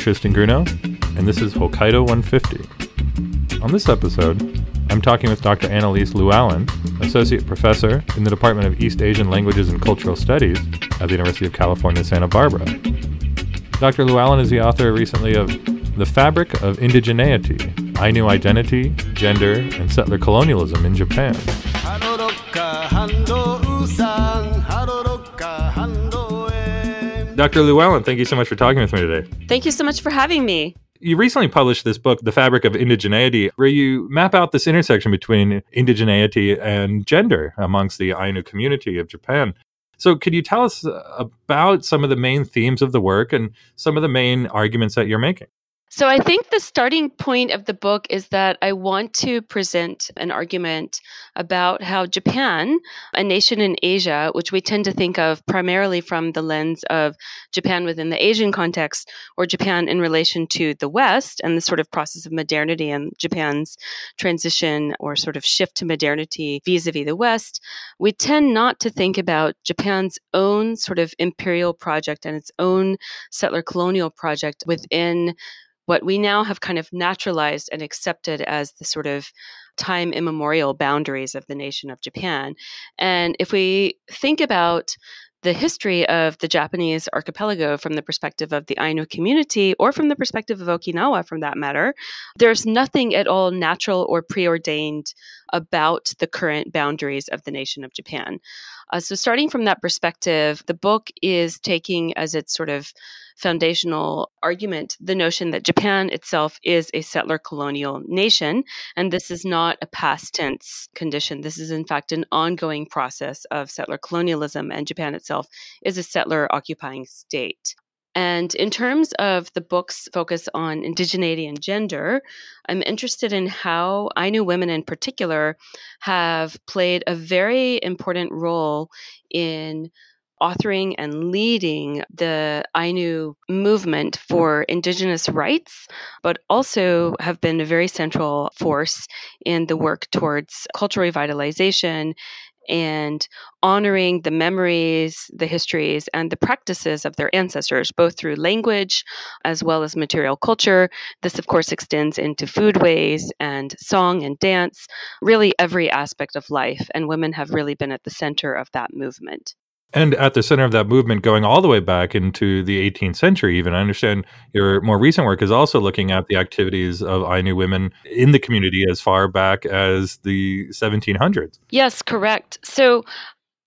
Tristan Grunow, and this is Hokkaido 150. On this episode, I'm talking with Dr. ann-elise lewallen, Associate Professor in the Department of East Asian Languages and Cultural Studies at the University of California, Santa Barbara. Dr. Llewellyn is the author recently of The Fabric of Indigeneity Ainu Identity, Gender, and Settler Colonialism in Japan. Dr. lewallen, thank you so much for talking with me today. Thank you so much for having me. You recently published this book, The Fabric of Indigeneity, where you map out this intersection between indigeneity and gender amongst the Ainu community of Japan. So, could you tell us about some of the main themes of the work and some of the main arguments that you're making? So I think the starting point of the book is that I want to present an argument about how Japan, a nation in Asia, which we tend to think of primarily from the lens of Japan within the Asian context, or Japan in relation to the West and the sort of process of modernity and Japan's transition or sort of shift to modernity vis a vis the West, we tend not to think about Japan's own sort of imperial project and its own settler colonial project within what we now have kind of naturalized and accepted as the sort of time immemorial boundaries of the nation of Japan. And if we think about the history of the Japanese archipelago from the perspective of the Ainu community or from the perspective of Okinawa, from that matter, there's nothing at all natural or preordained about the current boundaries of the nation of Japan. Uh, so, starting from that perspective, the book is taking as its sort of foundational argument the notion that Japan itself is a settler colonial nation. And this is not a past tense condition. This is, in fact, an ongoing process of settler colonialism, and Japan itself is a settler occupying state. And in terms of the book's focus on indigeneity and gender, I'm interested in how Ainu women in particular have played a very important role in authoring and leading the Ainu movement for indigenous rights, but also have been a very central force in the work towards cultural revitalization and honoring the memories, the histories, and the practices of their ancestors, both through language as well as material culture. This, of course, extends into foodways and song and dance, really every aspect of life. And women have really been at the center of that movement and at the center of that movement going all the way back into the 18th century even i understand your more recent work is also looking at the activities of ainu women in the community as far back as the 1700s yes correct. So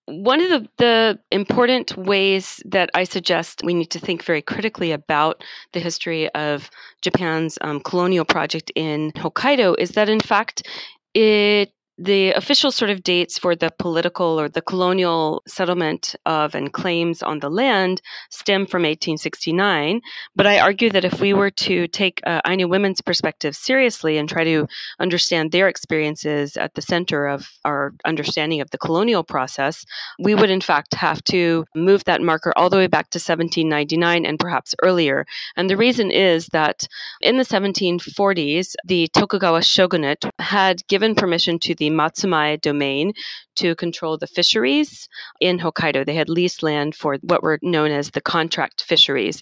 one of the, the important ways that I suggest we need to think very critically about the history of Japan's um, colonial project in Hokkaido is that, in fact, it the official sort of dates for the political or the colonial settlement of and claims on the land stem from 1869. But I argue that if we were to take uh, Ainu women's perspective seriously and try to understand their experiences at the center of our understanding of the colonial process, we would in fact have to move that marker all the way back to 1799 and perhaps earlier. And the reason is that in the 1740s, the Tokugawa shogunate had given permission to the the Matsumae domain to control the fisheries in Hokkaido. They had leased land for what were known as the contract fisheries.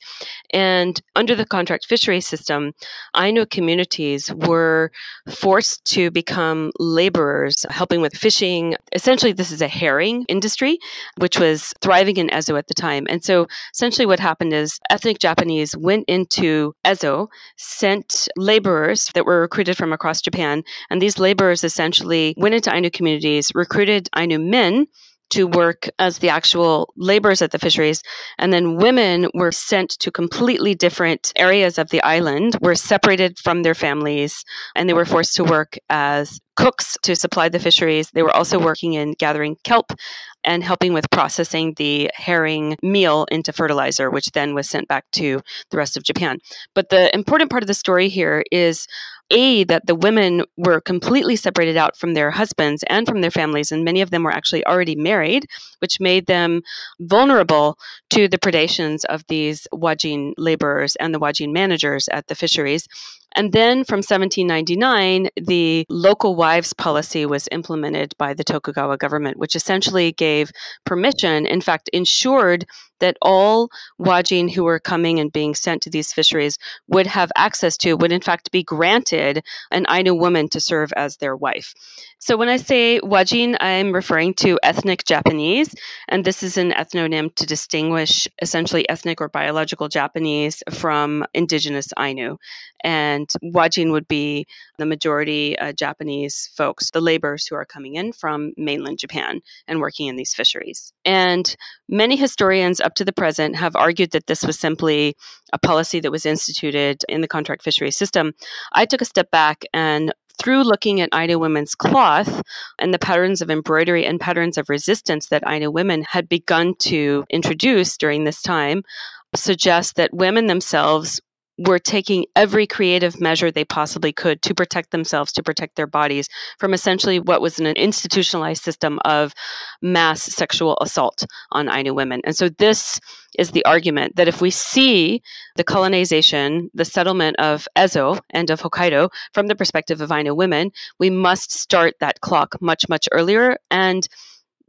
And under the contract fishery system, Ainu communities were forced to become laborers, helping with fishing. Essentially, this is a herring industry, which was thriving in Ezo at the time. And so, essentially, what happened is ethnic Japanese went into Ezo, sent laborers that were recruited from across Japan, and these laborers essentially went into Ainu communities, recruited Ainu men to work as the actual laborers at the fisheries. And then women were sent to completely different areas of the island, were separated from their families, and they were forced to work as cooks to supply the fisheries. They were also working in gathering kelp and helping with processing the herring meal into fertilizer, which then was sent back to the rest of Japan. But the important part of the story here is a that the women were completely separated out from their husbands and from their families and many of them were actually already married which made them vulnerable to the predations of these wajin laborers and the wajin managers at the fisheries And then from 1799, the local wives policy was implemented by the Tokugawa government, which essentially gave permission, in fact, ensured that all wajin who were coming and being sent to these fisheries would have access to, would in fact be granted an Ainu woman to serve as their wife. So when I say wajin, I'm referring to ethnic Japanese, and this is an ethnonym to distinguish essentially ethnic or biological Japanese from indigenous Ainu. And wajin would be the majority uh, Japanese folks, the laborers who are coming in from mainland Japan and working in these fisheries. And many historians up to the present have argued that this was simply a policy that was instituted in the contract fishery system. I took a step back and through looking at Ainu women's cloth and the patterns of embroidery and patterns of resistance that Ainu women had begun to introduce during this time, suggest that women themselves were taking every creative measure they possibly could to protect themselves, to protect their bodies from essentially what was an institutionalized system of mass sexual assault on Ainu women. And so this is the argument that if we see the colonization, the settlement of Ezo and of Hokkaido from the perspective of Ainu women, we must start that clock much, much earlier and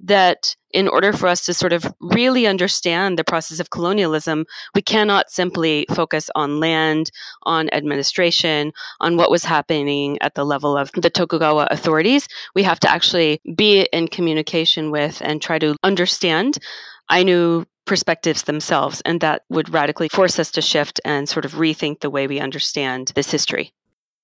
that in order for us to sort of really understand the process of colonialism, we cannot simply focus on land, on administration, on what was happening at the level of the Tokugawa authorities. We have to actually be in communication with and try to understand Ainu perspectives themselves. And that would radically force us to shift and sort of rethink the way we understand this history.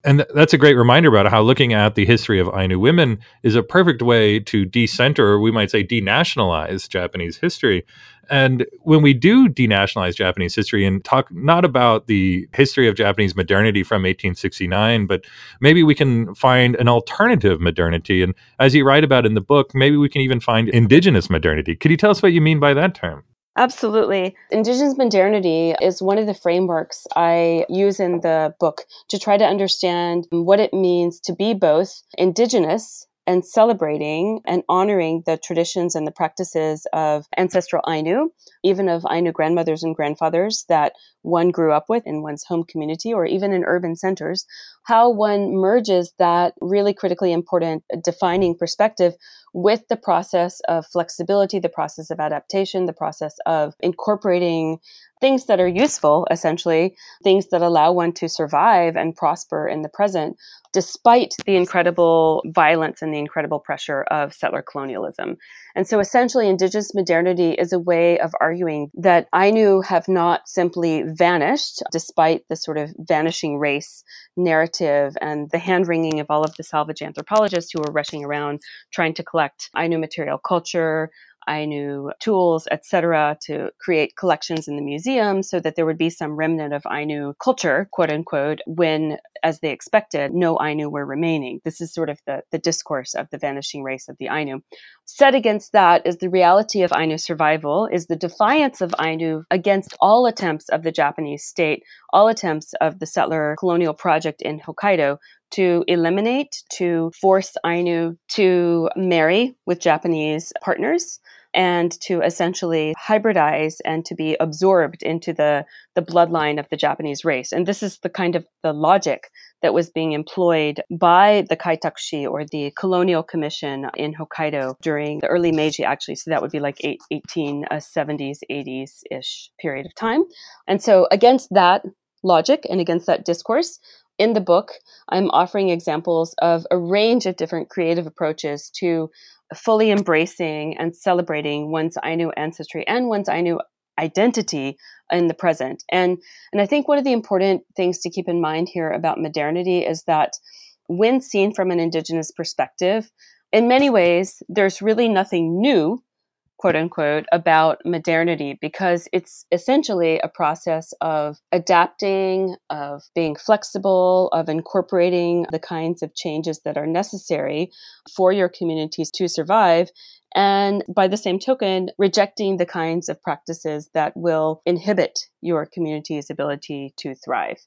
And that's a great reminder about how looking at the history of Ainu women is a perfect way to decenter, or we might say denationalize Japanese history. And when we do denationalize Japanese history and talk not about the history of Japanese modernity from 1869, but maybe we can find an alternative modernity. And as you write about in the book, maybe we can even find indigenous modernity. Could you tell us what you mean by that term? Absolutely. Indigenous modernity is one of the frameworks I use in the book to try to understand what it means to be both indigenous and celebrating and honoring the traditions and the practices of ancestral Ainu, even of Ainu grandmothers and grandfathers that one grew up with in one's home community or even in urban centers, how one merges that really critically important defining perspective with the process of flexibility, the process of adaptation, the process of incorporating things that are useful, essentially, things that allow one to survive and prosper in the present, despite the incredible violence and the incredible pressure of settler colonialism. And so essentially, indigenous modernity is a way of arguing that Ainu have not simply vanished, despite the sort of vanishing race narrative and the hand wringing of all of the salvage anthropologists who were rushing around trying to collect Ainu material culture, Ainu tools, etc., to create collections in the museum so that there would be some remnant of Ainu culture, quote unquote, when, as they expected, no Ainu were remaining. This is sort of the, the discourse of the vanishing race of the Ainu. Set against that is the reality of Ainu survival, is the defiance of Ainu against all attempts of the Japanese state, all attempts of the settler colonial project in Hokkaido to eliminate, to force Ainu to marry with Japanese partners and to essentially hybridize and to be absorbed into the, the bloodline of the Japanese race. And this is the kind of the logic that was being employed by the Kaitakushi or the Colonial Commission in Hokkaido during the early Meiji, actually. So that would be like eight, 1870s, 80s ish period of time. And so against that logic and against that discourse, in the book, I'm offering examples of a range of different creative approaches to fully embracing and celebrating one's Ainu ancestry and one's Ainu identity in the present. And and I think one of the important things to keep in mind here about modernity is that when seen from an indigenous perspective, in many ways there's really nothing new quote unquote, about modernity because it's essentially a process of adapting, of being flexible, of incorporating the kinds of changes that are necessary for your communities to survive. And by the same token, rejecting the kinds of practices that will inhibit your community's ability to thrive.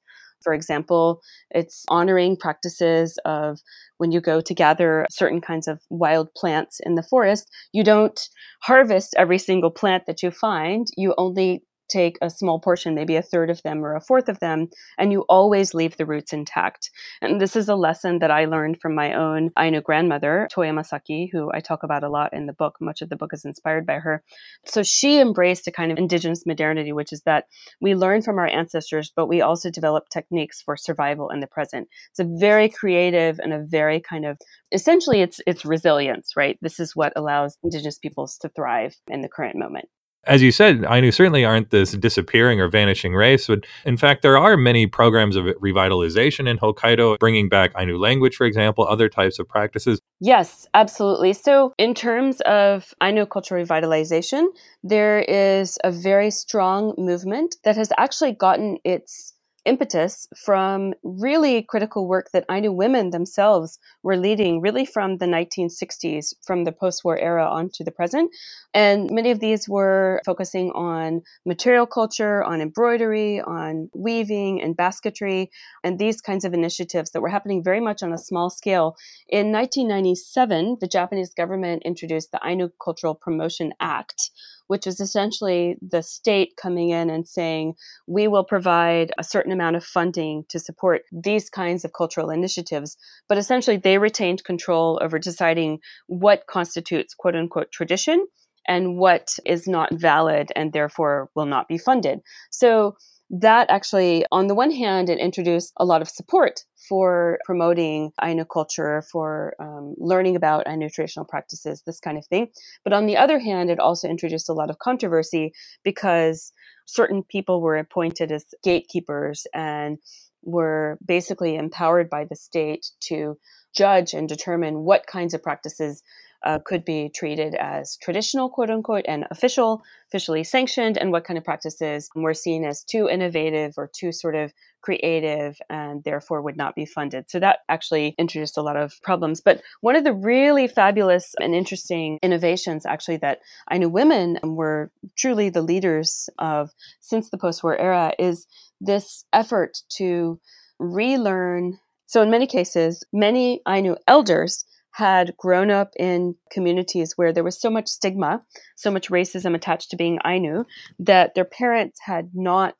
For example, it's honoring practices of when you go to gather certain kinds of wild plants in the forest, you don't harvest every single plant that you find. You only take a small portion, maybe a third of them or a fourth of them, and you always leave the roots intact. And this is a lesson that I learned from my own Ainu grandmother, Toya Masaki, who I talk about a lot in the book. Much of the book is inspired by her. So she embraced a kind of indigenous modernity, which is that we learn from our ancestors, but we also develop techniques for survival in the present. It's a very creative and a very kind of essentially it's it's resilience, right? This is what allows indigenous peoples to thrive in the current moment. As you said, Ainu certainly aren't this disappearing or vanishing race, but in fact, there are many programs of revitalization in Hokkaido, bringing back Ainu language, for example, other types of practices. Yes, absolutely. So, in terms of Ainu cultural revitalization, there is a very strong movement that has actually gotten its impetus from really critical work that Ainu women themselves were leading, really from the 1960s, from the post war era on to the present. And many of these were focusing on material culture, on embroidery, on weaving and basketry, and these kinds of initiatives that were happening very much on a small scale. In 1997, the Japanese government introduced the Ainu Cultural Promotion Act, which is essentially the state coming in and saying, we will provide a certain amount of funding to support these kinds of cultural initiatives. But essentially, they retained control over deciding what constitutes quote unquote tradition and what is not valid and therefore will not be funded. So that actually, on the one hand, it introduced a lot of support for promoting Ainu culture, for um, learning about Ainu traditional practices, this kind of thing. But on the other hand, it also introduced a lot of controversy because certain people were appointed as gatekeepers and were basically empowered by the state to judge and determine what kinds of practices uh, could be treated as traditional, quote unquote, and official, officially sanctioned, and what kind of practices were seen as too innovative or too sort of creative and therefore would not be funded. So that actually introduced a lot of problems. But one of the really fabulous and interesting innovations, actually, that Ainu women were truly the leaders of since the post war era is this effort to relearn. So, in many cases, many Ainu elders had grown up in communities where there was so much stigma, so much racism attached to being Ainu, that their parents had not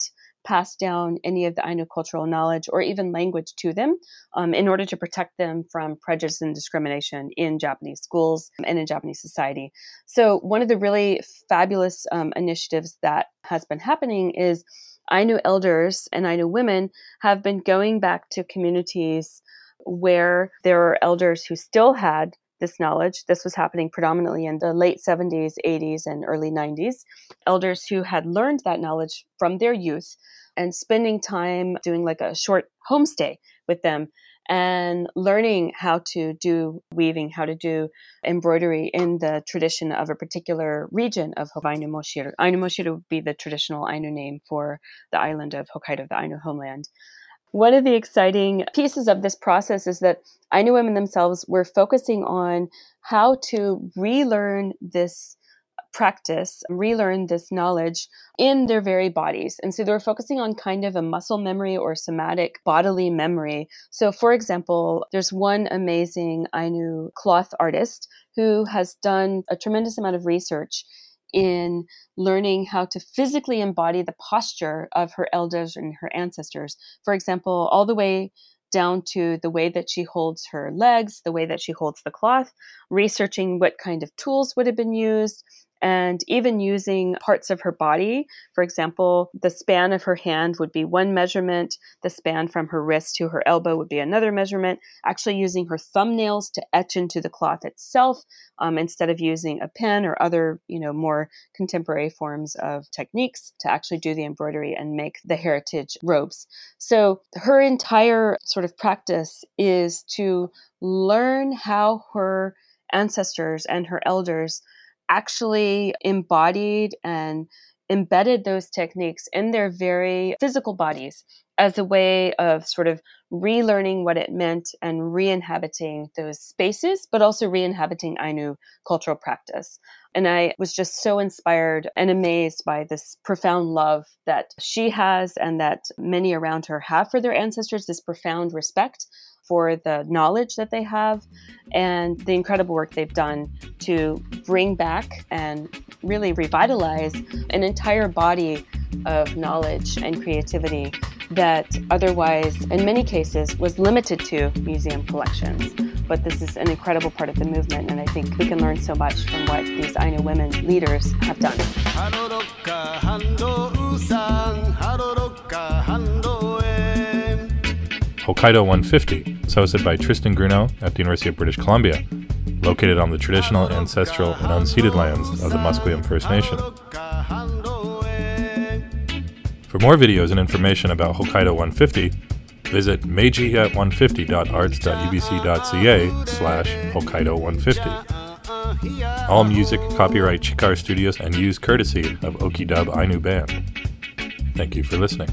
passed down any of the Ainu cultural knowledge or even language to them um, in order to protect them from prejudice and discrimination in Japanese schools and in Japanese society. So, one of the really fabulous um, initiatives that has been happening is Ainu elders and Ainu women have been going back to communities where there are elders who still had this knowledge. This was happening predominantly in the late 70s, 80s, and early 90s. Elders who had learned that knowledge from their youth and spending time doing like a short homestay with them and learning how to do weaving, how to do embroidery in the tradition of a particular region of Ainu Moshiru. Ainu Moshiru would be the traditional Ainu name for the island of Hokkaido, the Ainu homeland. One of the exciting pieces of this process is that Ainu women themselves were focusing on how to relearn this practice, relearn this knowledge in their very bodies. And so they were focusing on kind of a muscle memory or somatic bodily memory. So, for example, there's one amazing Ainu cloth artist who has done a tremendous amount of research in learning how to physically embody the posture of her elders and her ancestors. For example, all the way down to the way that she holds her legs, the way that she holds the cloth, researching what kind of tools would have been used, and even using parts of her body. For example, the span of her hand would be one measurement, the span from her wrist to her elbow would be another measurement, actually using her thumbnails to etch into the cloth itself um, instead of using a pen or other, you know, more contemporary forms of techniques to actually do the embroidery and make the heritage robes. So her entire sort of practice is to learn how her ancestors and her elders actually embodied and embedded those techniques in their very physical bodies as a way of sort of relearning what it meant and re inhabiting those spaces, but also re inhabiting Ainu cultural practice. And I was just so inspired and amazed by this profound love that she has and that many around her have for their ancestors, this profound respect for the knowledge that they have and the incredible work they've done to bring back and really revitalize an entire body of knowledge and creativity that otherwise, in many cases, was limited to museum collections. But this is an incredible part of the movement, and I think we can learn so much from what these Ainu women leaders have done. Hokkaido 150 is hosted by Tristan Grunow at the University of British Columbia, located on the traditional, ancestral, and unceded lands of the Musqueam First Nation. For more videos and information about Hokkaido 150, visit meiji at 150.arts.ubc.ca slash Hokkaido 150. All music copyright Chikar Studios and used courtesy of Oki Dub Ainu Band. Thank you for listening.